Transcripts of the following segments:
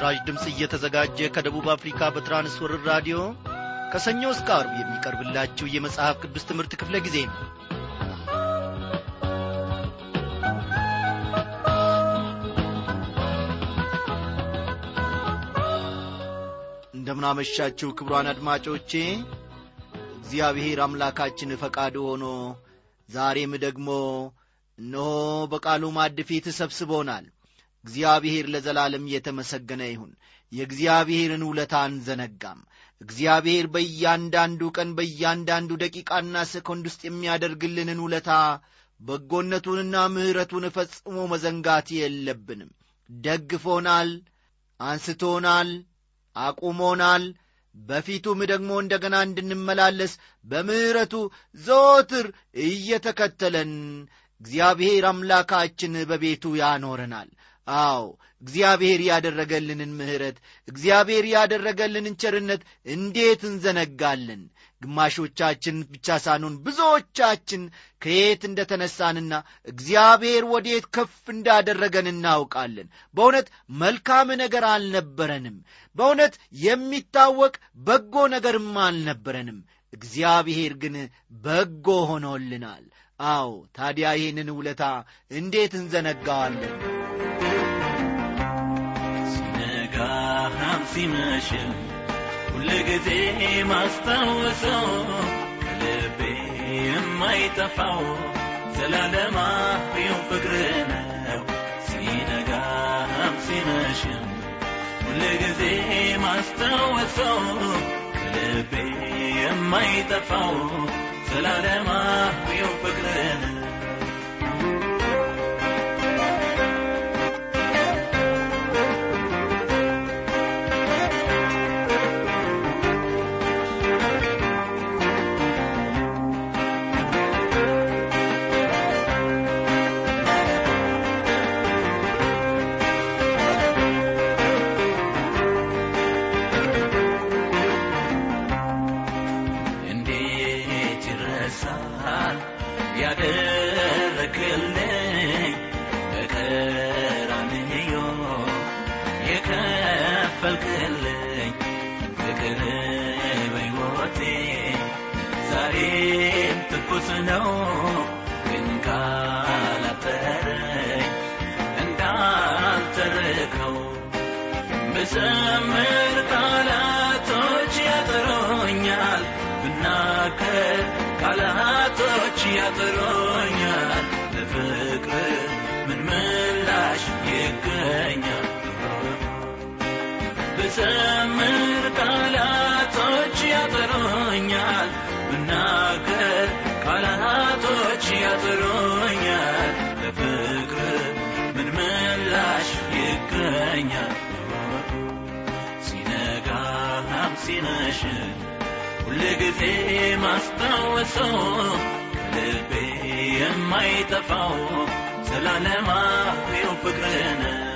ይህ ምስራች ድምፅ እየተዘጋጀ ከደቡብ አፍሪካ በትራንስወርር ራዲዮ ከሰኞ እስከ አርብ የሚቀርብላችሁ የመጽሐፍ ቅዱስ ትምህርት ክፍለ ጊዜ ነው። እንደምናመሻችሁ ክብሯን አድማጮቼ እግዚአብሔር አምላካችን ፈቃድ ሆኖ ዛሬም ደግሞ እነሆ በቃሉ ማድ ፊት ሰብስቦናል እግዚአብሔር ለዘላለም የተመሰገነ ይሁን። የእግዚአብሔርን ውለታ አንዘነጋም። እግዚአብሔር በእያንዳንዱ ቀን በእያንዳንዱ ደቂቃና ሰኮንድ ውስጥ የሚያደርግልንን ውለታ በጎነቱንና ምሕረቱን ፈጽሞ መዘንጋት የለብንም። ደግፎናል አንስቶናል አቁሞናል። በፊቱም ደግሞ እንደገና እንድንመላለስ በምሕረቱ ዘወትር እየተከተለን እግዚአብሔር አምላካችን በቤቱ ያኖረናል አዎ እግዚአብሔር ያደረገልንን ምሕረት እግዚአብሔር ያደረገልንን ቸርነት እንዴት እንዘነጋለን? ግማሾቻችን ብቻ ሳንሆን ብዙዎቻችን ከየት እንደ ተነሳንና እግዚአብሔር ወዴት ከፍ እንዳደረገን እናውቃለን። በእውነት መልካም ነገር አልነበረንም። በእውነት የሚታወቅ በጎ ነገርም አልነበረንም። እግዚአብሔር ግን በጎ ሆኖልናል። አዎ ታዲያ ይህንን ውለታ እንዴት እንዘነጋዋለን ሲነጋም ሲመሽም ሁልጊዜ ማስታወሰው ከልቤ የማይጠፋው ዘላለማዊው ፍቅር ነው። ሲነጋም ሲመሽም ሁልጊዜ ማስታወሰው ከልቤ የማይጠፋው ዘላለማዊው ፍቅር ነው ፍቅር በሕይወቴ ዛሬም ትኩስ ነው። ግን ካላጠረኝ እንዳልተርከው ብዘምር ቃላቶች ያጥሮኛል ብናገር ቃላቶች ያጥሮኛል ለፍቅር ምን ምላሽ ይገኛል? ብዘምር ይገኛል ሲነጋም ሲመሽም ሁልጊዜ ማስታወሰው ልቤ የማይጠፋው ዘላለማዊው ፍቅር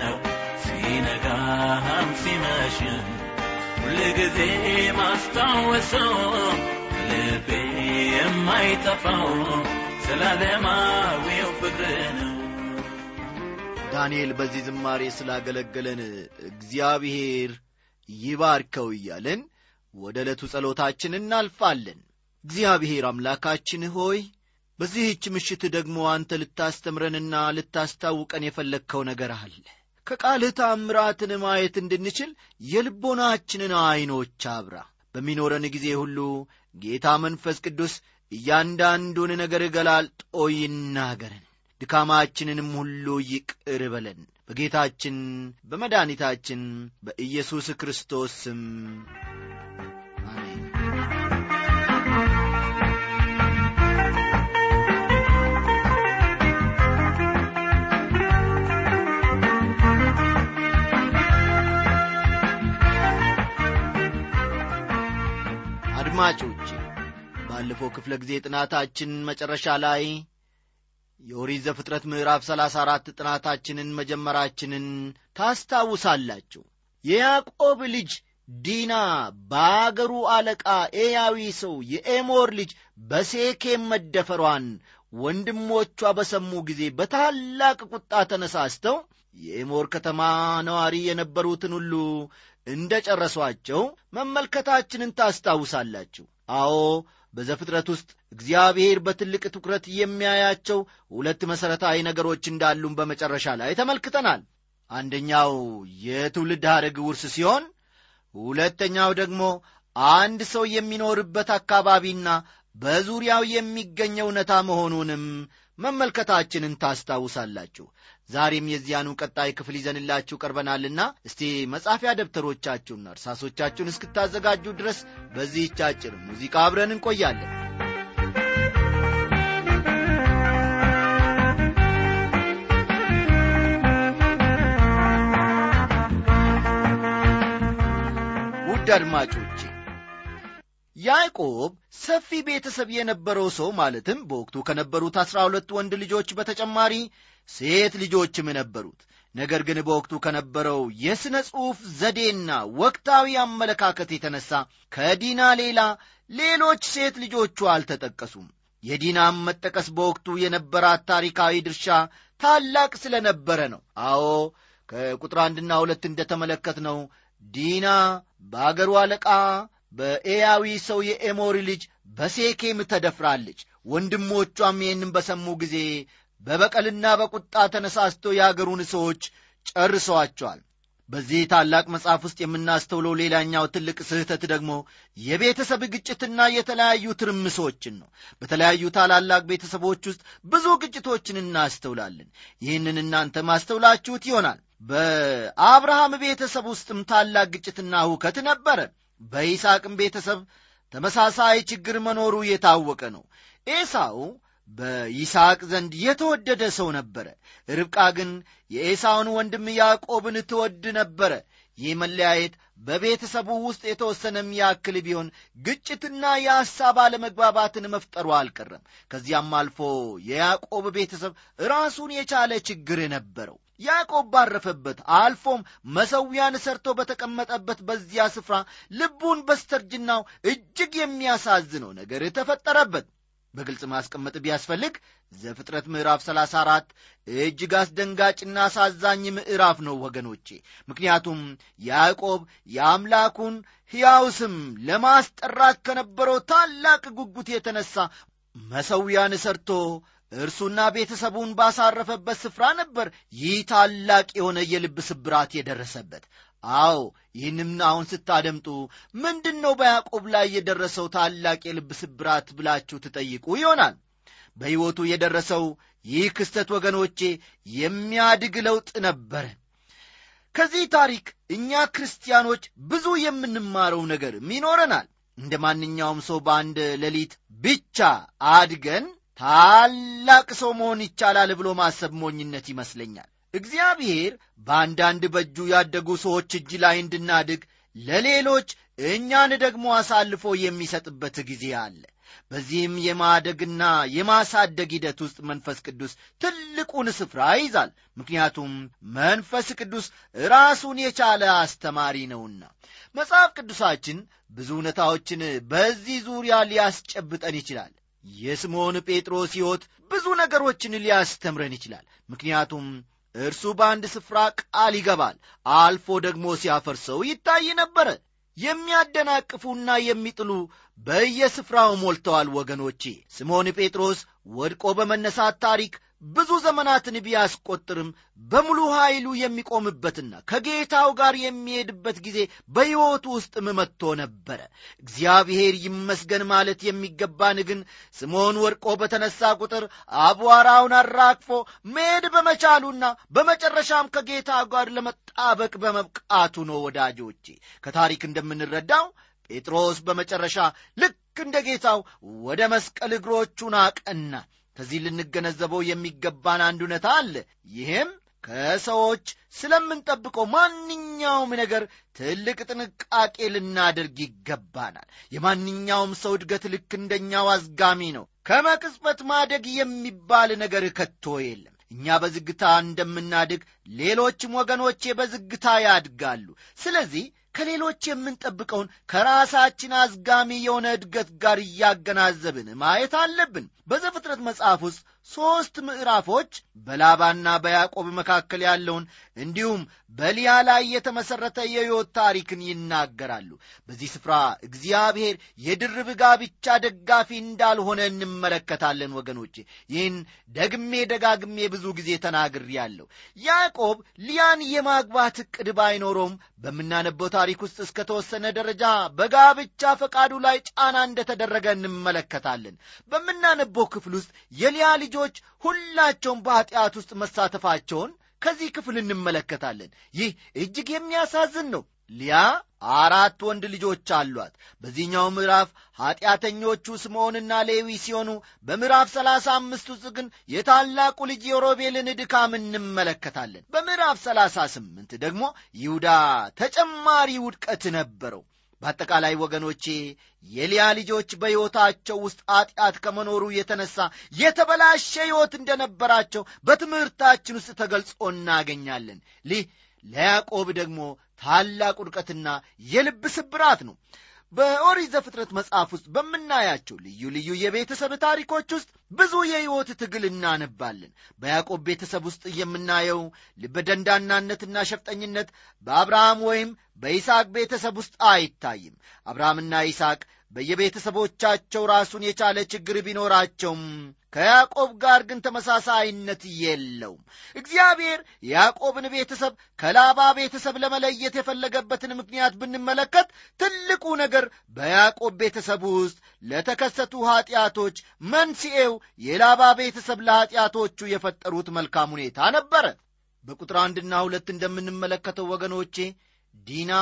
ነው። ሲነጋም ሲመሽም ሁልጊዜ ማስታወሰው ልቤ የማይጠፋው ዘላለማዊው ፍቅር ነው ዳንኤል በዚህ ዝማሬ ስላገለገለን እግዚአብሔር ይባርከው እያለን ወደ ዕለቱ ጸሎታችን እናልፋለን። እግዚአብሔር አምላካችን ሆይ በዚህች ምሽት ደግሞ አንተ ልታስተምረንና ልታስታውቀን የፈለግከው ነገር አለ። ከቃልህ ታምራትን ማየት እንድንችል የልቦናችንን ዐይኖች አብራ። በሚኖረን ጊዜ ሁሉ ጌታ መንፈስ ቅዱስ እያንዳንዱን ነገር ገላልጦ ይናገረን ድካማችንንም ሁሉ ይቅር በለን። በጌታችን በመድኃኒታችን በኢየሱስ ክርስቶስ ስም አሜን። አድማጮቼ ባለፈው ክፍለ ጊዜ ጥናታችን መጨረሻ ላይ የኦሪት ዘፍጥረት ምዕራፍ ሰላሳ አራት ጥናታችንን መጀመራችንን ታስታውሳላችሁ የያዕቆብ ልጅ ዲና በአገሩ አለቃ ኤያዊ ሰው የኤሞር ልጅ በሴኬም መደፈሯን ወንድሞቿ በሰሙ ጊዜ በታላቅ ቁጣ ተነሳስተው የኤሞር ከተማ ነዋሪ የነበሩትን ሁሉ እንደ ጨረሷቸው መመልከታችንን ታስታውሳላችሁ። አዎ በዘፍጥረት ውስጥ እግዚአብሔር በትልቅ ትኩረት የሚያያቸው ሁለት መሠረታዊ ነገሮች እንዳሉን በመጨረሻ ላይ ተመልክተናል። አንደኛው የትውልድ ሐረግ ውርስ ሲሆን፣ ሁለተኛው ደግሞ አንድ ሰው የሚኖርበት አካባቢና በዙሪያው የሚገኝ እውነታ መሆኑንም መመልከታችንን ታስታውሳላችሁ። ዛሬም የዚያኑ ቀጣይ ክፍል ይዘንላችሁ ቀርበናልና እስቲ መጻፊያ ደብተሮቻችሁና እርሳሶቻችሁን እስክታዘጋጁ ድረስ በዚህች አጭር ሙዚቃ አብረን እንቆያለን። ውድ አድማጮቼ ያዕቆብ ሰፊ ቤተሰብ የነበረው ሰው ማለትም በወቅቱ ከነበሩት አሥራ ሁለት ወንድ ልጆች በተጨማሪ ሴት ልጆችም ነበሩት። ነገር ግን በወቅቱ ከነበረው የሥነ ጽሑፍ ዘዴና ወቅታዊ አመለካከት የተነሳ ከዲና ሌላ ሌሎች ሴት ልጆቹ አልተጠቀሱም። የዲናም መጠቀስ በወቅቱ የነበራት ታሪካዊ ድርሻ ታላቅ ስለነበረ ነው። አዎ ከቁጥር አንድና ሁለት እንደተመለከትነው ዲና በአገሩ አለቃ በኤያዊ ሰው የኤሞሪ ልጅ በሴኬም ተደፍራለች። ወንድሞቿም ይህንም በሰሙ ጊዜ በበቀልና በቁጣ ተነሳስቶ የአገሩን ሰዎች ጨርሰዋቸዋል። በዚህ ታላቅ መጽሐፍ ውስጥ የምናስተውለው ሌላኛው ትልቅ ስህተት ደግሞ የቤተሰብ ግጭትና የተለያዩ ትርምሶችን ነው። በተለያዩ ታላላቅ ቤተሰቦች ውስጥ ብዙ ግጭቶችን እናስተውላለን። ይህንን እናንተ ማስተውላችሁት ይሆናል። በአብርሃም ቤተሰብ ውስጥም ታላቅ ግጭትና ሁከት ነበረ። በይስሐቅም ቤተሰብ ተመሳሳይ ችግር መኖሩ የታወቀ ነው። ኤሳው በይስሐቅ ዘንድ የተወደደ ሰው ነበረ። ርብቃ ግን የኤሳውን ወንድም ያዕቆብን ትወድ ነበረ። ይህ መለያየት በቤተሰቡ ውስጥ የተወሰነም ያክል ቢሆን ግጭትና የሐሳብ አለመግባባትን መፍጠሩ አልቀረም። ከዚያም አልፎ የያዕቆብ ቤተሰብ ራሱን የቻለ ችግር ነበረው። ያዕቆብ ባረፈበት አልፎም መሠዊያን ሰርቶ በተቀመጠበት በዚያ ስፍራ ልቡን በስተርጅናው እጅግ የሚያሳዝነው ነገር ተፈጠረበት። በግልጽ ማስቀመጥ ቢያስፈልግ ዘፍጥረት ምዕራፍ 34 እጅግ አስደንጋጭና አሳዛኝ ምዕራፍ ነው ወገኖቼ። ምክንያቱም ያዕቆብ የአምላኩን ሕያው ስም ለማስጠራት ከነበረው ታላቅ ጉጉት የተነሳ መሠዊያን ሰርቶ እርሱና ቤተሰቡን ባሳረፈበት ስፍራ ነበር ይህ ታላቅ የሆነ የልብ ስብራት የደረሰበት። አዎ ይህንም አሁን ስታደምጡ ምንድን ነው በያዕቆብ ላይ የደረሰው ታላቅ የልብ ስብራት ብላችሁ ትጠይቁ ይሆናል። በሕይወቱ የደረሰው ይህ ክስተት ወገኖቼ የሚያድግ ለውጥ ነበረ። ከዚህ ታሪክ እኛ ክርስቲያኖች ብዙ የምንማረው ነገርም ይኖረናል። እንደ ማንኛውም ሰው በአንድ ሌሊት ብቻ አድገን ታላቅ ሰው መሆን ይቻላል ብሎ ማሰብ ሞኝነት ይመስለኛል። እግዚአብሔር በአንዳንድ በእጁ ያደጉ ሰዎች እጅ ላይ እንድናድግ ለሌሎች እኛን ደግሞ አሳልፎ የሚሰጥበት ጊዜ አለ። በዚህም የማደግና የማሳደግ ሂደት ውስጥ መንፈስ ቅዱስ ትልቁን ስፍራ ይዛል። ምክንያቱም መንፈስ ቅዱስ ራሱን የቻለ አስተማሪ ነውና። መጽሐፍ ቅዱሳችን ብዙ እውነታዎችን በዚህ ዙሪያ ሊያስጨብጠን ይችላል። የስምዖን ጴጥሮስ ሕይወት ብዙ ነገሮችን ሊያስተምረን ይችላል። ምክንያቱም እርሱ በአንድ ስፍራ ቃል ይገባል፣ አልፎ ደግሞ ሲያፈርሰው ይታይ ነበረ። የሚያደናቅፉና የሚጥሉ በየስፍራው ሞልተዋል። ወገኖቼ ስምዖን ጴጥሮስ ወድቆ በመነሳት ታሪክ ብዙ ዘመናትን ቢያስቆጥርም በሙሉ ኃይሉ የሚቆምበትና ከጌታው ጋር የሚሄድበት ጊዜ በሕይወቱ ውስጥም መጥቶ ነበረ። እግዚአብሔር ይመስገን ማለት የሚገባን ግን ስምዖን ወድቆ በተነሳ ቁጥር አቧራውን አራግፎ መሄድ በመቻሉና በመጨረሻም ከጌታ ጋር ለመጣበቅ በመብቃቱ ነው። ወዳጆቼ ከታሪክ እንደምንረዳው ጴጥሮስ በመጨረሻ ልክ እንደ ጌታው ወደ መስቀል እግሮቹን አቀና። ከዚህ ልንገነዘበው የሚገባን አንድ እውነታ አለ። ይህም ከሰዎች ስለምንጠብቀው ማንኛውም ነገር ትልቅ ጥንቃቄ ልናደርግ ይገባናል። የማንኛውም ሰው እድገት ልክ እንደኛው አዝጋሚ ነው። ከመቅጽበት ማደግ የሚባል ነገር ከቶ የለም። እኛ በዝግታ እንደምናድግ ሌሎችም ወገኖቼ በዝግታ ያድጋሉ። ስለዚህ ከሌሎች የምንጠብቀውን ከራሳችን አዝጋሚ የሆነ እድገት ጋር እያገናዘብን ማየት አለብን። በዘፍጥረት መጽሐፍ ውስጥ ሦስት ምዕራፎች በላባና በያዕቆብ መካከል ያለውን እንዲሁም በሊያ ላይ የተመሠረተ የሕይወት ታሪክን ይናገራሉ። በዚህ ስፍራ እግዚአብሔር የድርብ ጋብቻ ደጋፊ እንዳልሆነ እንመለከታለን። ወገኖቼ ይህን ደግሜ ደጋግሜ ብዙ ጊዜ ተናግሬአለሁ። ያዕቆብ ሊያን የማግባት ዕቅድ ባይኖረውም በምናነበው ታሪክ ውስጥ እስከተወሰነ ደረጃ በጋብቻ ፈቃዱ ላይ ጫና እንደተደረገ እንመለከታለን። በምናነበው ክፍል ውስጥ የሊያ ልጆች ሁላቸውም በኀጢአት ውስጥ መሳተፋቸውን ከዚህ ክፍል እንመለከታለን። ይህ እጅግ የሚያሳዝን ነው። ሊያ አራት ወንድ ልጆች አሏት። በዚህኛው ምዕራፍ ኀጢአተኞቹ ስምዖንና ሌዊ ሲሆኑ በምዕራፍ ሰላሳ አምስት ውስጥ ግን የታላቁ ልጅ የሮቤልን ድካም እንመለከታለን። በምዕራፍ ሰላሳ ስምንት ደግሞ ይሁዳ ተጨማሪ ውድቀት ነበረው። በአጠቃላይ ወገኖቼ የሊያ ልጆች በሕይወታቸው ውስጥ ኀጢአት ከመኖሩ የተነሳ የተበላሸ ሕይወት እንደነበራቸው በትምህርታችን ውስጥ ተገልጾ እናገኛለን። ይህ ለያዕቆብ ደግሞ ታላቅ ውድቀትና የልብ ስብራት ነው። በኦሪት ዘፍጥረት መጽሐፍ ውስጥ በምናያቸው ልዩ ልዩ የቤተሰብ ታሪኮች ውስጥ ብዙ የሕይወት ትግል እናነባለን። በያዕቆብ ቤተሰብ ውስጥ የምናየው ልበደንዳናነትና ሸፍጠኝነት በአብርሃም ወይም በይስሐቅ ቤተሰብ ውስጥ አይታይም። አብርሃምና ይስሐቅ በየቤተሰቦቻቸው ራሱን የቻለ ችግር ቢኖራቸውም ከያዕቆብ ጋር ግን ተመሳሳይነት የለውም። እግዚአብሔር የያዕቆብን ቤተሰብ ከላባ ቤተሰብ ለመለየት የፈለገበትን ምክንያት ብንመለከት ትልቁ ነገር በያዕቆብ ቤተሰብ ውስጥ ለተከሰቱ ኀጢአቶች መንስኤው የላባ ቤተሰብ ለኀጢአቶቹ የፈጠሩት መልካም ሁኔታ ነበረ። በቁጥር አንድና ሁለት እንደምንመለከተው ወገኖቼ ዲና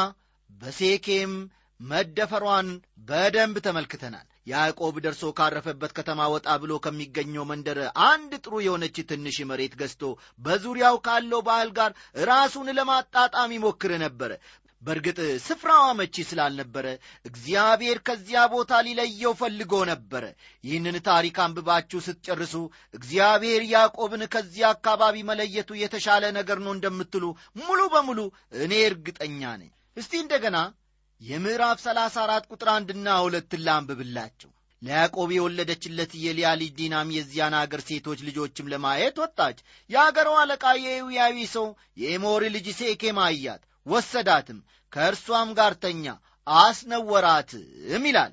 በሴኬም መደፈሯን በደንብ ተመልክተናል። ያዕቆብ ደርሶ ካረፈበት ከተማ ወጣ ብሎ ከሚገኘው መንደር አንድ ጥሩ የሆነች ትንሽ መሬት ገዝቶ በዙሪያው ካለው ባህል ጋር ራሱን ለማጣጣም ይሞክር ነበረ። በእርግጥ ስፍራው አመቺ ስላልነበረ እግዚአብሔር ከዚያ ቦታ ሊለየው ፈልጎ ነበረ። ይህንን ታሪክ አንብባችሁ ስትጨርሱ እግዚአብሔር ያዕቆብን ከዚያ አካባቢ መለየቱ የተሻለ ነገር ነው እንደምትሉ ሙሉ በሙሉ እኔ እርግጠኛ ነኝ። እስቲ እንደገና የምዕራፍ ሰላሳ አራት ቁጥር አንድና ሁለትን ላንብብላቸው። ለያዕቆብ የወለደችለት የልያ ልጅ ዲናም የዚያን አገር ሴቶች ልጆችም ለማየት ወጣች። የአገሩ አለቃ የኤዊያዊ ሰው የኤሞሪ ልጅ ሴኬም አያት፣ ወሰዳትም፣ ከእርሷም ጋር ተኛ፣ አስነወራትም ይላል።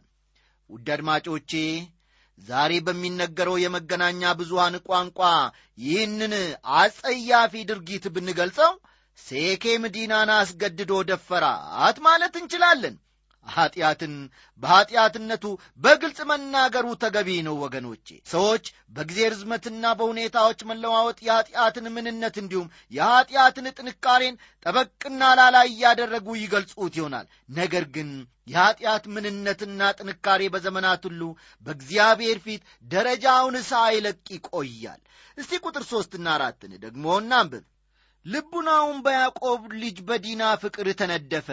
ውድ አድማጮቼ ዛሬ በሚነገረው የመገናኛ ብዙሃን ቋንቋ ይህንን አጸያፊ ድርጊት ብንገልጸው ሴኬም ዲናን አስገድዶ ደፈራት ማለት እንችላለን። ኀጢአትን በኀጢአትነቱ በግልጽ መናገሩ ተገቢ ነው። ወገኖቼ ሰዎች በጊዜ ርዝመትና በሁኔታዎች መለዋወጥ የኀጢአትን ምንነት እንዲሁም የኀጢአትን ጥንካሬን ጠበቅና ላላ እያደረጉ ይገልጹት ይሆናል። ነገር ግን የኀጢአት ምንነትና ጥንካሬ በዘመናት ሁሉ በእግዚአብሔር ፊት ደረጃውን ሳይለቅ ይቆያል። እስቲ ቁጥር ሦስትና አራትን ደግሞ እናንብብ። ልቡናውን በያዕቆብ ልጅ በዲና ፍቅር ተነደፈ፣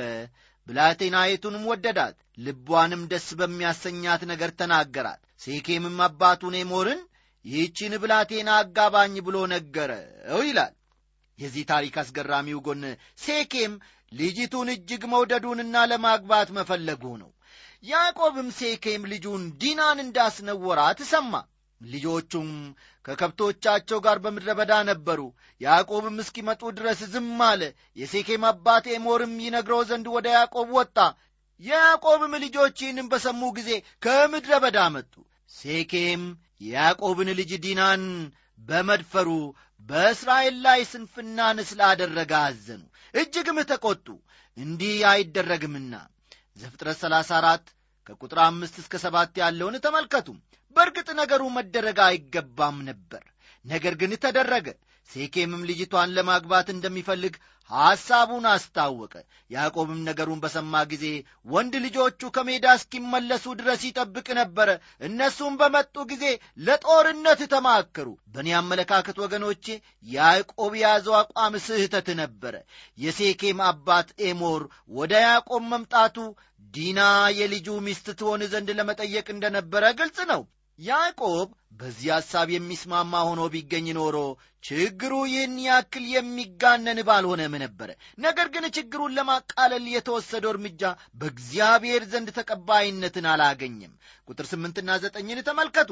ብላቴናይቱንም ወደዳት፣ ልቧንም ደስ በሚያሰኛት ነገር ተናገራት። ሴኬምም አባቱን ኤሞርን ይህችን ብላቴና አጋባኝ ብሎ ነገረው ይላል። የዚህ ታሪክ አስገራሚው ጎን ሴኬም ልጅቱን እጅግ መውደዱንና ለማግባት መፈለጉ ነው። ያዕቆብም ሴኬም ልጁን ዲናን እንዳስነወራት ሰማ። ልጆቹም ከከብቶቻቸው ጋር በምድረ በዳ ነበሩ። ያዕቆብም እስኪመጡ ድረስ ዝም አለ። የሴኬም አባት ኤሞርም ይነግረው ዘንድ ወደ ያዕቆብ ወጣ። የያዕቆብም ልጆች ይህንም በሰሙ ጊዜ ከምድረ በዳ መጡ። ሴኬም የያዕቆብን ልጅ ዲናን በመድፈሩ በእስራኤል ላይ ስንፍናን ስላደረገ አዘኑ፣ እጅግም ተቈጡ። እንዲህ አይደረግምና ዘፍጥረት 34 ከቁጥር አምስት እስከ ሰባት ያለውን ተመልከቱ። በእርግጥ ነገሩ መደረግ አይገባም ነበር። ነገር ግን ተደረገ። ሴኬምም ልጅቷን ለማግባት እንደሚፈልግ ሐሳቡን አስታወቀ። ያዕቆብም ነገሩን በሰማ ጊዜ ወንድ ልጆቹ ከሜዳ እስኪመለሱ ድረስ ይጠብቅ ነበረ። እነሱም በመጡ ጊዜ ለጦርነት ተማከሩ። በእኔ አመለካከት ወገኖቼ ያዕቆብ የያዘው አቋም ስህተት ነበረ። የሴኬም አባት ኤሞር ወደ ያዕቆብ መምጣቱ ዲና የልጁ ሚስት ትሆን ዘንድ ለመጠየቅ እንደነበረ ግልጽ ነው። ያዕቆብ በዚህ ሐሳብ የሚስማማ ሆኖ ቢገኝ ኖሮ ችግሩ ይህን ያክል የሚጋነን ባልሆነም ነበረ። ነገር ግን ችግሩን ለማቃለል የተወሰደው እርምጃ በእግዚአብሔር ዘንድ ተቀባይነትን አላገኘም። ቁጥር ስምንትና ዘጠኝን ተመልከቱ።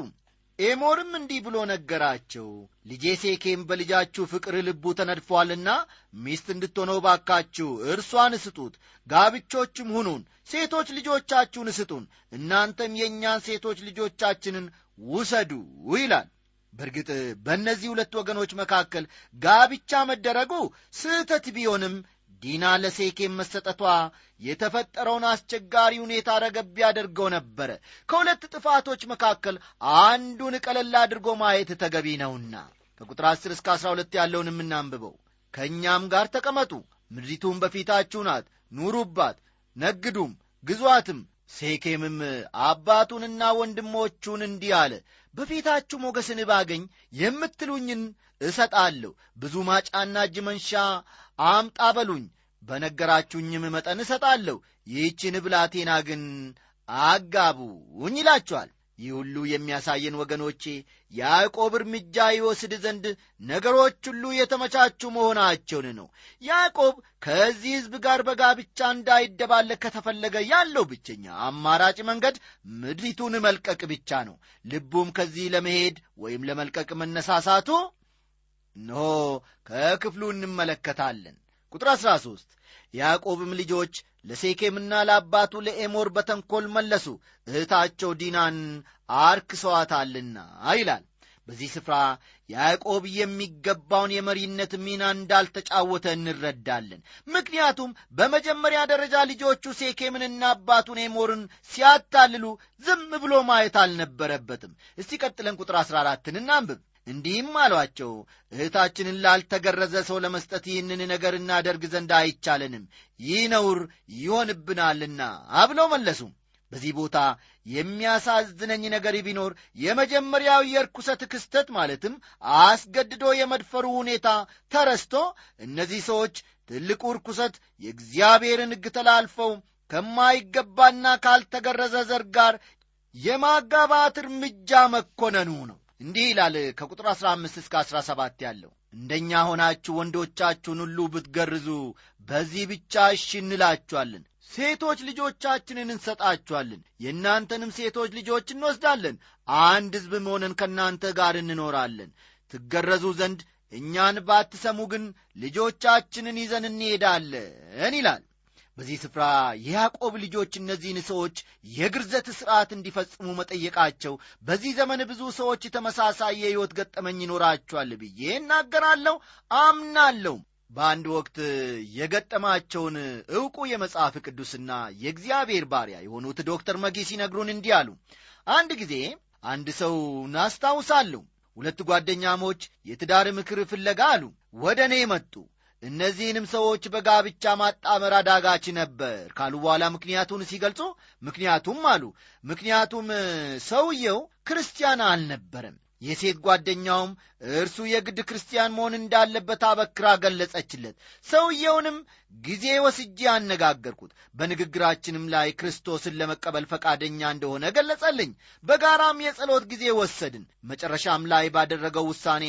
ኤሞርም እንዲህ ብሎ ነገራቸው ልጄ ሴኬም በልጃችሁ ፍቅር ልቡ ተነድፏልና ሚስት እንድትሆነው ባካችሁ እርሷን ስጡት ጋብቾችም ሁኑን ሴቶች ልጆቻችሁን ስጡን እናንተም የእኛን ሴቶች ልጆቻችንን ውሰዱ ይላል። በእርግጥ በእነዚህ ሁለት ወገኖች መካከል ጋብቻ መደረጉ ስህተት ቢሆንም ዲና ለሴኬም መሰጠቷ የተፈጠረውን አስቸጋሪ ሁኔታ ረገብ ያደርገው ነበረ ከሁለት ጥፋቶች መካከል አንዱን ቀለል አድርጎ ማየት ተገቢ ነውና ከቁጥር 10 እስከ 12 ያለውን የምናንብበው። ከእኛም ጋር ተቀመጡ። ምድሪቱም በፊታችሁ ናት። ኑሩባት ነግዱም ግዟትም። ሴኬምም አባቱንና ወንድሞቹን እንዲህ አለ በፊታችሁ ሞገስን ባገኝ የምትሉኝን እሰጣለሁ። ብዙ ማጫና እጅ መንሻ አምጣ በሉኝ። በነገራችሁኝም መጠን እሰጣለሁ። ይህችን ብላቴና ግን አጋቡኝ ይላችኋል ይህ ሁሉ የሚያሳየን ወገኖቼ ያዕቆብ እርምጃ ይወስድ ዘንድ ነገሮች ሁሉ የተመቻቹ መሆናቸውን ነው። ያዕቆብ ከዚህ ሕዝብ ጋር በጋብቻ እንዳይደባለቅ ከተፈለገ ያለው ብቸኛ አማራጭ መንገድ ምድሪቱን መልቀቅ ብቻ ነው። ልቡም ከዚህ ለመሄድ ወይም ለመልቀቅ መነሳሳቱ? እነሆ ከክፍሉ እንመለከታለን። ቁጥር 13 ያዕቆብም ልጆች ለሴኬምና ለአባቱ ለኤሞር በተንኰል መለሱ። እህታቸው ዲናን አርክሰዋታልና ይላል። በዚህ ስፍራ ያዕቆብ የሚገባውን የመሪነት ሚና እንዳልተጫወተ እንረዳለን። ምክንያቱም በመጀመሪያ ደረጃ ልጆቹ ሴኬምንና አባቱን ኤሞርን ሲያታልሉ ዝም ብሎ ማየት አልነበረበትም። እስቲ ቀጥለን ቁጥር 14 እናንብብ እንዲህም አሏቸው እህታችንን ላልተገረዘ ሰው ለመስጠት ይህንን ነገር እናደርግ ዘንድ አይቻለንም። ይህ ነውር ይሆንብናልና አብለው መለሱ። በዚህ ቦታ የሚያሳዝነኝ ነገር ቢኖር የመጀመሪያው የርኩሰት ክስተት ማለትም አስገድዶ የመድፈሩ ሁኔታ ተረስቶ እነዚህ ሰዎች ትልቁ ርኩሰት የእግዚአብሔርን ሕግ ተላልፈው ከማይገባና ካልተገረዘ ዘር ጋር የማጋባት እርምጃ መኮነኑ ነው እንዲህ ይላል ከቁጥር 15 እስከ 17 ያለው። እንደኛ ሆናችሁ ወንዶቻችሁን ሁሉ ብትገርዙ በዚህ ብቻ እሺ እንላችኋለን። ሴቶች ልጆቻችንን እንሰጣችኋለን። የእናንተንም ሴቶች ልጆች እንወስዳለን። አንድ ሕዝብም ሆነን ከእናንተ ጋር እንኖራለን። ትገረዙ ዘንድ እኛን ባትሰሙ ግን ልጆቻችንን ይዘን እንሄዳለን ይላል በዚህ ስፍራ የያዕቆብ ልጆች እነዚህን ሰዎች የግርዘት ሥርዓት እንዲፈጽሙ መጠየቃቸው በዚህ ዘመን ብዙ ሰዎች ተመሳሳይ የሕይወት ገጠመኝ ይኖራቸዋል ብዬ እናገራለሁ አምናለሁ። በአንድ ወቅት የገጠማቸውን ዕውቁ የመጽሐፍ ቅዱስና የእግዚአብሔር ባሪያ የሆኑት ዶክተር መጊ ሲነግሩን እንዲህ አሉ። አንድ ጊዜ አንድ ሰው ናስታውሳለሁ ሁለት ጓደኛሞች የትዳር ምክር ፍለጋ አሉ። ወደ እኔ መጡ እነዚህንም ሰዎች በጋብቻ ማጣመር አዳጋች ነበር ካሉ በኋላ ምክንያቱን ሲገልጹ ምክንያቱም አሉ ምክንያቱም ሰውየው ክርስቲያን አልነበረም። የሴት ጓደኛውም እርሱ የግድ ክርስቲያን መሆን እንዳለበት አበክራ ገለጸችለት። ሰውየውንም ጊዜ ወስጄ አነጋገርኩት። በንግግራችንም ላይ ክርስቶስን ለመቀበል ፈቃደኛ እንደሆነ ገለጸልኝ። በጋራም የጸሎት ጊዜ ወሰድን። መጨረሻም ላይ ባደረገው ውሳኔ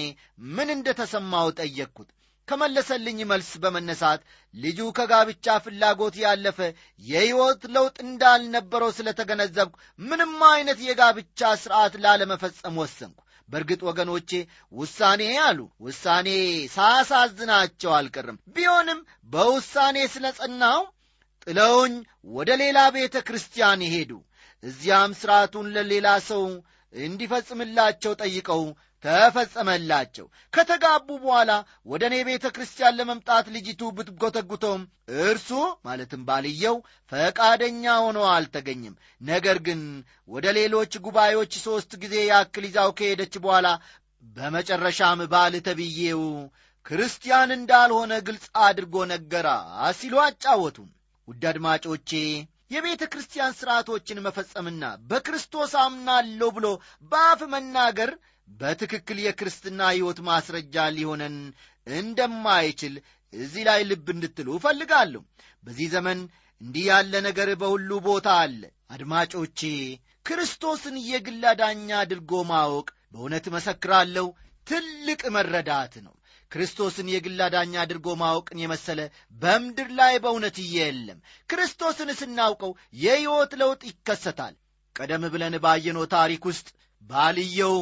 ምን እንደተሰማው ጠየቅኩት ከመለሰልኝ መልስ በመነሳት ልጁ ከጋብቻ ፍላጎት ያለፈ የሕይወት ለውጥ እንዳልነበረው ስለተገነዘብኩ ምንም አይነት የጋብቻ ሥርዓት ላለመፈጸም ወሰንኩ። በእርግጥ ወገኖቼ ውሳኔ አሉ። ውሳኔ ሳያሳዝናቸው አልቀርም። ቢሆንም በውሳኔ ስለ ጸናው ጥለውኝ ወደ ሌላ ቤተ ክርስቲያን ሄዱ። እዚያም ሥርዓቱን ለሌላ ሰው እንዲፈጽምላቸው ጠይቀው ተፈጸመላቸው። ከተጋቡ በኋላ ወደ እኔ ቤተ ክርስቲያን ለመምጣት ልጅቱ ብትጎተጉተውም እርሱ ማለትም ባልየው ፈቃደኛ ሆኖ አልተገኝም ነገር ግን ወደ ሌሎች ጉባኤዎች ሦስት ጊዜ ያክል ይዛው ከሄደች በኋላ በመጨረሻም ባል ተብዬው ክርስቲያን እንዳልሆነ ግልጽ አድርጎ ነገራ ሲሉ አጫወቱም። ውድ አድማጮቼ የቤተ ክርስቲያን ሥርዓቶችን መፈጸምና በክርስቶስ አምናለሁ ብሎ በአፍ መናገር በትክክል የክርስትና ሕይወት ማስረጃ ሊሆነን እንደማይችል እዚህ ላይ ልብ እንድትሉ እፈልጋለሁ። በዚህ ዘመን እንዲህ ያለ ነገር በሁሉ ቦታ አለ። አድማጮቼ ክርስቶስን የግል አዳኛ አድርጎ ማወቅ በእውነት መሰክራለሁ ትልቅ መረዳት ነው። ክርስቶስን የግል አዳኛ አድርጎ ማወቅን የመሰለ በምድር ላይ በእውነት የለም። ክርስቶስን ስናውቀው የሕይወት ለውጥ ይከሰታል። ቀደም ብለን ባየነው ታሪክ ውስጥ ባልየው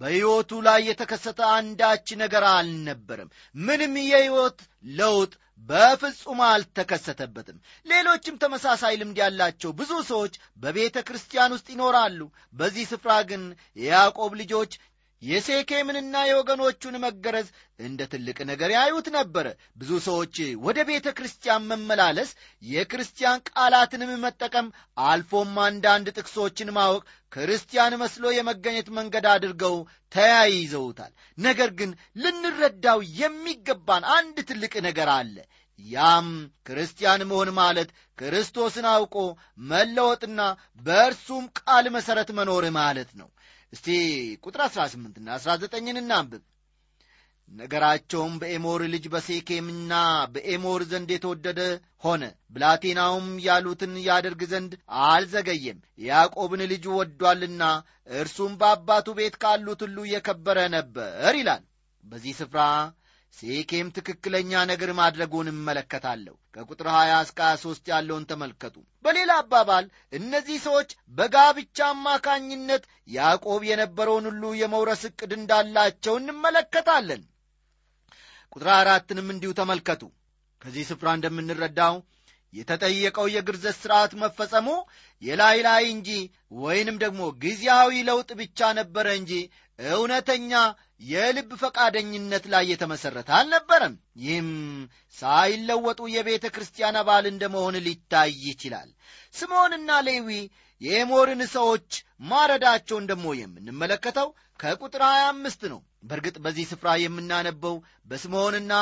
በሕይወቱ ላይ የተከሰተ አንዳች ነገር አልነበረም። ምንም የሕይወት ለውጥ በፍጹም አልተከሰተበትም። ሌሎችም ተመሳሳይ ልምድ ያላቸው ብዙ ሰዎች በቤተ ክርስቲያን ውስጥ ይኖራሉ። በዚህ ስፍራ ግን የያዕቆብ ልጆች የሴኬምንና የወገኖቹን መገረዝ እንደ ትልቅ ነገር ያዩት ነበረ። ብዙ ሰዎች ወደ ቤተ ክርስቲያን መመላለስ፣ የክርስቲያን ቃላትንም መጠቀም፣ አልፎም አንዳንድ ጥቅሶችን ማወቅ ክርስቲያን መስሎ የመገኘት መንገድ አድርገው ተያይዘውታል። ነገር ግን ልንረዳው የሚገባን አንድ ትልቅ ነገር አለ። ያም ክርስቲያን መሆን ማለት ክርስቶስን አውቆ መለወጥና በእርሱም ቃል መሠረት መኖር ማለት ነው። እስቲ ቁጥር 18ና 19ን እናንብብ። ነገራቸውም በኤሞር ልጅ በሴኬምና በኤሞር ዘንድ የተወደደ ሆነ። ብላቴናውም ያሉትን ያደርግ ዘንድ አልዘገየም፣ ያዕቆብን ልጁ ወዷልና እርሱም በአባቱ ቤት ካሉት ሁሉ የከበረ ነበር ይላል። በዚህ ስፍራ ሴኬም ትክክለኛ ነገር ማድረጉን እመለከታለሁ። ከቁጥር 20 እስከ 23 ያለውን ተመልከቱ። በሌላ አባባል እነዚህ ሰዎች በጋብቻ አማካኝነት ያዕቆብ የነበረውን ሁሉ የመውረስ ዕቅድ እንዳላቸው እንመለከታለን። ቁጥር አራትንም እንዲሁ ተመልከቱ። ከዚህ ስፍራ እንደምንረዳው የተጠየቀው የግርዘት ሥርዓት መፈጸሙ የላይ ላይ እንጂ ወይንም ደግሞ ጊዜያዊ ለውጥ ብቻ ነበረ እንጂ እውነተኛ የልብ ፈቃደኝነት ላይ የተመሠረተ አልነበረም። ይህም ሳይለወጡ የቤተ ክርስቲያን አባል እንደመሆን ሊታይ ይችላል። ስምዖንና ሌዊ የኤሞርን ሰዎች ማረዳቸውን ደግሞ የምንመለከተው ከቁጥር 25 ነው። በእርግጥ በዚህ ስፍራ የምናነበው በስምዖንና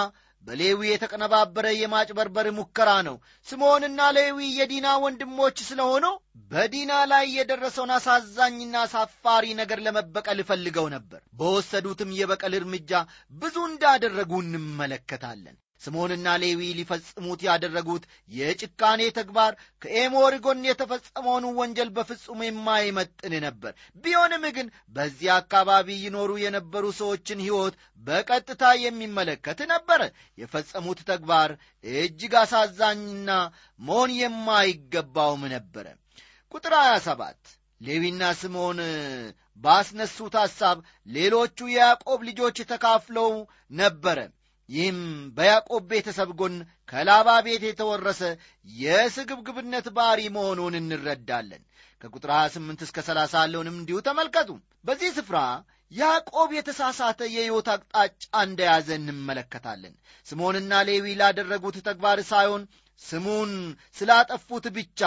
በሌዊ የተቀነባበረ የማጭበርበር ሙከራ ነው። ስምዖንና ሌዊ የዲና ወንድሞች ስለሆኑ በዲና ላይ የደረሰውን አሳዛኝና አሳፋሪ ነገር ለመበቀል ፈልገው ነበር። በወሰዱትም የበቀል እርምጃ ብዙ እንዳደረጉ እንመለከታለን። ስምዖንና ሌዊ ሊፈጽሙት ያደረጉት የጭካኔ ተግባር ከኤሞር ጎን የተፈጸመውን ወንጀል በፍጹም የማይመጥን ነበር። ቢሆንም ግን በዚያ አካባቢ ይኖሩ የነበሩ ሰዎችን ሕይወት በቀጥታ የሚመለከት ነበረ። የፈጸሙት ተግባር እጅግ አሳዛኝና መሆን የማይገባውም ነበረ። ቁጥር 27 ሌዊና ስምዖን ባስነሱት ሐሳብ ሌሎቹ የያዕቆብ ልጆች ተካፍለው ነበረ። ይህም በያዕቆብ ቤተሰብ ጎን ከላባ ቤት የተወረሰ የስግብግብነት ባሕሪ መሆኑን እንረዳለን። ከቁጥር 28 እስከ 30 ያለውንም እንዲሁ ተመልከቱ። በዚህ ስፍራ ያዕቆብ የተሳሳተ የሕይወት አቅጣጫ እንደያዘ እንመለከታለን። ስምዖንና ሌዊ ላደረጉት ተግባር ሳይሆን ስሙን ስላጠፉት ብቻ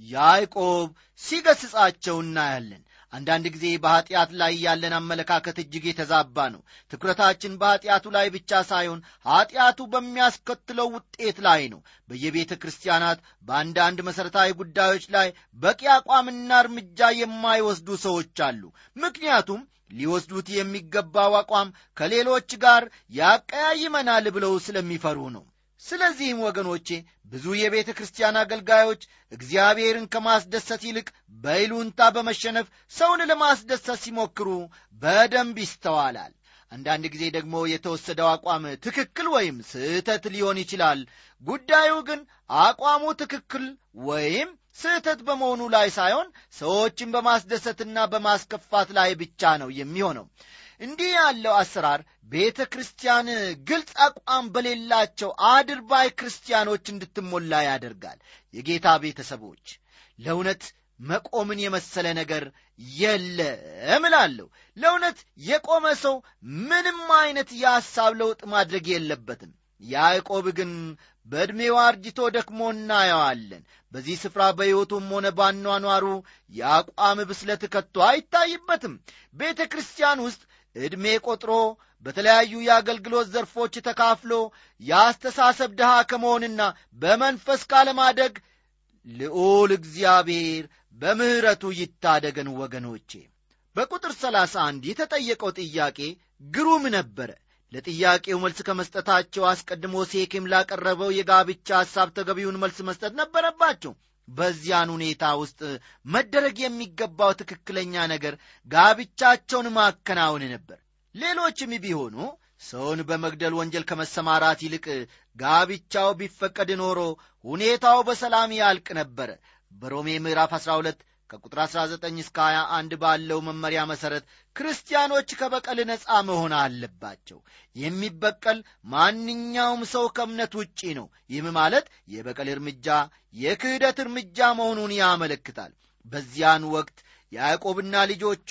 ያዕቆብ ሲገስጻቸው እናያለን። አንዳንድ ጊዜ በኀጢአት ላይ ያለን አመለካከት እጅግ የተዛባ ነው። ትኩረታችን በኀጢአቱ ላይ ብቻ ሳይሆን ኀጢአቱ በሚያስከትለው ውጤት ላይ ነው። በየቤተ ክርስቲያናት በአንዳንድ መሠረታዊ ጉዳዮች ላይ በቂ አቋምና እርምጃ የማይወስዱ ሰዎች አሉ። ምክንያቱም ሊወስዱት የሚገባው አቋም ከሌሎች ጋር ያቀያይመናል ብለው ስለሚፈሩ ነው። ስለዚህም ወገኖቼ ብዙ የቤተ ክርስቲያን አገልጋዮች እግዚአብሔርን ከማስደሰት ይልቅ በይሉንታ በመሸነፍ ሰውን ለማስደሰት ሲሞክሩ በደንብ ይስተዋላል። አንዳንድ ጊዜ ደግሞ የተወሰደው አቋም ትክክል ወይም ስህተት ሊሆን ይችላል። ጉዳዩ ግን አቋሙ ትክክል ወይም ስህተት በመሆኑ ላይ ሳይሆን ሰዎችን በማስደሰትና በማስከፋት ላይ ብቻ ነው የሚሆነው። እንዲህ ያለው አሰራር ቤተ ክርስቲያን ግልጽ አቋም በሌላቸው አድርባይ ክርስቲያኖች እንድትሞላ ያደርጋል። የጌታ ቤተሰቦች ለእውነት መቆምን የመሰለ ነገር የለም እላለሁ። ለእውነት የቆመ ሰው ምንም አይነት የሐሳብ ለውጥ ማድረግ የለበትም። ያዕቆብ ግን በዕድሜው አርጅቶ ደክሞ እናየዋለን። በዚህ ስፍራ በሕይወቱም ሆነ ባኗኗሩ የአቋም ብስለት ከቶ አይታይበትም። ቤተ ክርስቲያን ውስጥ ዕድሜ ቆጥሮ በተለያዩ የአገልግሎት ዘርፎች ተካፍሎ የአስተሳሰብ ድሃ ከመሆንና በመንፈስ ካለማደግ ልዑል እግዚአብሔር በምሕረቱ ይታደገን። ወገኖቼ በቁጥር ሰላሳ አንድ የተጠየቀው ጥያቄ ግሩም ነበረ። ለጥያቄው መልስ ከመስጠታቸው አስቀድሞ ሴኬም ላቀረበው የጋብቻ ሐሳብ ተገቢውን መልስ መስጠት ነበረባቸው። በዚያን ሁኔታ ውስጥ መደረግ የሚገባው ትክክለኛ ነገር ጋብቻቸውን ማከናወን ነበር። ሌሎችም ቢሆኑ ሰውን በመግደል ወንጀል ከመሰማራት ይልቅ ጋብቻው ቢፈቀድ ኖሮ ሁኔታው በሰላም ያልቅ ነበረ። በሮሜ ምዕራፍ 12 ከቁጥር 19 እስከ 21 ባለው መመሪያ መሠረት ክርስቲያኖች ከበቀል ነፃ መሆን አለባቸው። የሚበቀል ማንኛውም ሰው ከእምነት ውጪ ነው። ይህም ማለት የበቀል እርምጃ የክህደት እርምጃ መሆኑን ያመለክታል። በዚያን ወቅት ያዕቆብና ልጆቹ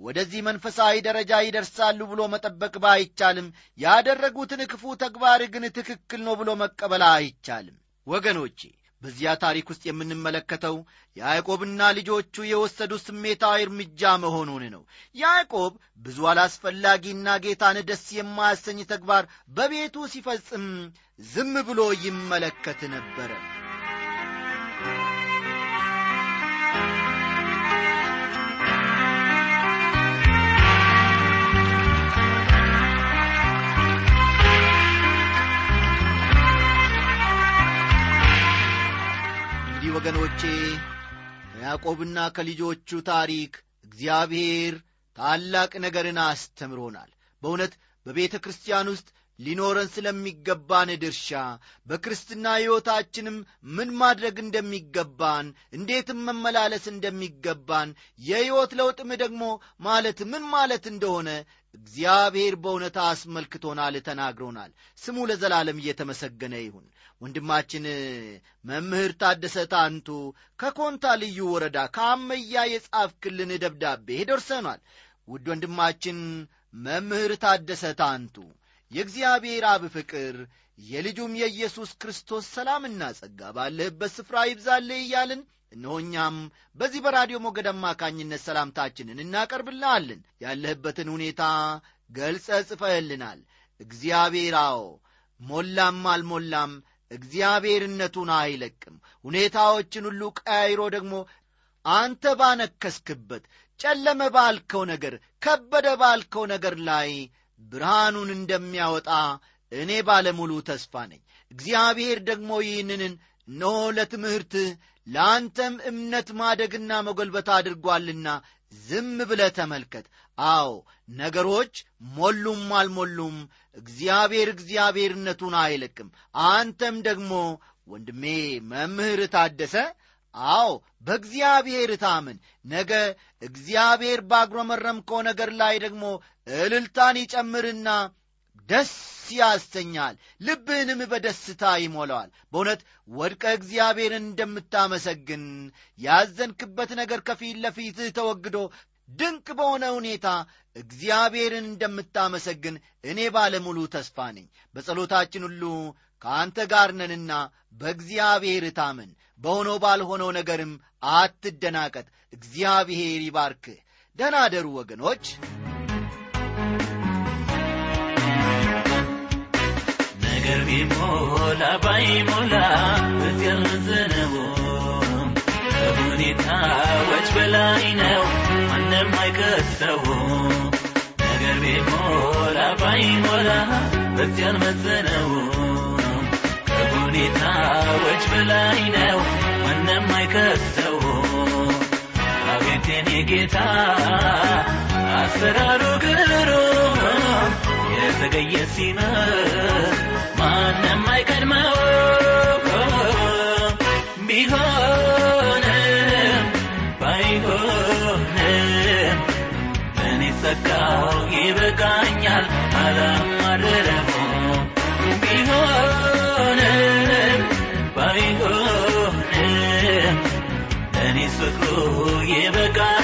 ወደዚህ መንፈሳዊ ደረጃ ይደርሳሉ ብሎ መጠበቅ ባይቻልም ያደረጉትን ክፉ ተግባር ግን ትክክል ነው ብሎ መቀበል አይቻልም። ወገኖቼ በዚያ ታሪክ ውስጥ የምንመለከተው ያዕቆብና ልጆቹ የወሰዱት ስሜታዊ እርምጃ መሆኑን ነው። ያዕቆብ ብዙ አላስፈላጊና ጌታን ደስ የማያሰኝ ተግባር በቤቱ ሲፈጽም ዝም ብሎ ይመለከት ነበረ። ወገኖቼ ከያዕቆብና ከልጆቹ ታሪክ እግዚአብሔር ታላቅ ነገርን አስተምሮናል። በእውነት በቤተ ክርስቲያን ውስጥ ሊኖረን ስለሚገባን ድርሻ በክርስትና ሕይወታችንም ምን ማድረግ እንደሚገባን እንዴትም መመላለስ እንደሚገባን የሕይወት ለውጥም ደግሞ ማለት ምን ማለት እንደሆነ እግዚአብሔር በእውነት አስመልክቶናል፣ ተናግሮናል። ስሙ ለዘላለም እየተመሰገነ ይሁን። ወንድማችን መምህር ታደሰ ታንቱ ከኮንታ ልዩ ወረዳ ከአመያ የጻፍክልን ደብዳቤ ደርሰኗል። ውድ ወንድማችን መምህር ታደሰ ታንቱ የእግዚአብሔር አብ ፍቅር የልጁም የኢየሱስ ክርስቶስ ሰላምና ጸጋ ባለህበት ስፍራ ይብዛልህ እያልን እነሆ በዚህ በራዲዮ ሞገድ አማካኝነት ሰላምታችንን እናቀርብልሃለን። ያለህበትን ሁኔታ ገልጸ ጽፈህልናል። እግዚአብሔር አዎ ሞላም አልሞላም እግዚአብሔርነቱን አይለቅም። ሁኔታዎችን ሁሉ ቀያይሮ ደግሞ አንተ ባነከስክበት ጨለመ ባልከው ነገር፣ ከበደ ባልከው ነገር ላይ ብርሃኑን እንደሚያወጣ እኔ ባለሙሉ ተስፋ ነኝ። እግዚአብሔር ደግሞ ይህንን እነሆ ለትምህርትህ ለአንተም እምነት ማደግና መጎልበት አድርጓልና ዝም ብለ ተመልከት። አዎ ነገሮች ሞሉም አልሞሉም እግዚአብሔር እግዚአብሔርነቱን አይለቅም። አንተም ደግሞ ወንድሜ መምህር ታደሰ አዎ በእግዚአብሔር ታምን። ነገ እግዚአብሔር ባጉረመረምከው ነገር ላይ ደግሞ እልልታን ይጨምርና ደስ ያሰኛል፣ ልብህንም በደስታ ይሞላዋል። በእውነት ወድቀ እግዚአብሔርን እንደምታመሰግን ያዘንክበት ነገር ከፊት ለፊትህ ተወግዶ ድንቅ በሆነ ሁኔታ እግዚአብሔርን እንደምታመሰግን እኔ ባለሙሉ ተስፋ ነኝ። በጸሎታችን ሁሉ ከአንተ ጋር ነንና በእግዚአብሔር ታምን። በሆነው ባልሆነው ነገርም አትደናቀጥ። እግዚአብሔር ይባርክህ። ደህና አደሩ ወገኖች። ቢሞላ ባይሞላ በዚያዘነው ከሁኔታዎች በላይ ነው፣ ማንም አይከሰው። ነገር ቢሞላ ባይሞላ በዚያን መዘነው ከሁኔታዎች በላይ ነው፣ ማንም አይከሰው። አቤት የኔ ጌታ አሰራሩ ግሩም የተገየ ሲመር ማንም ይበቃኛል አላማረረሙ ቢሆንም ባይሆንም እኔ ፍቅሩ ይበቃኛል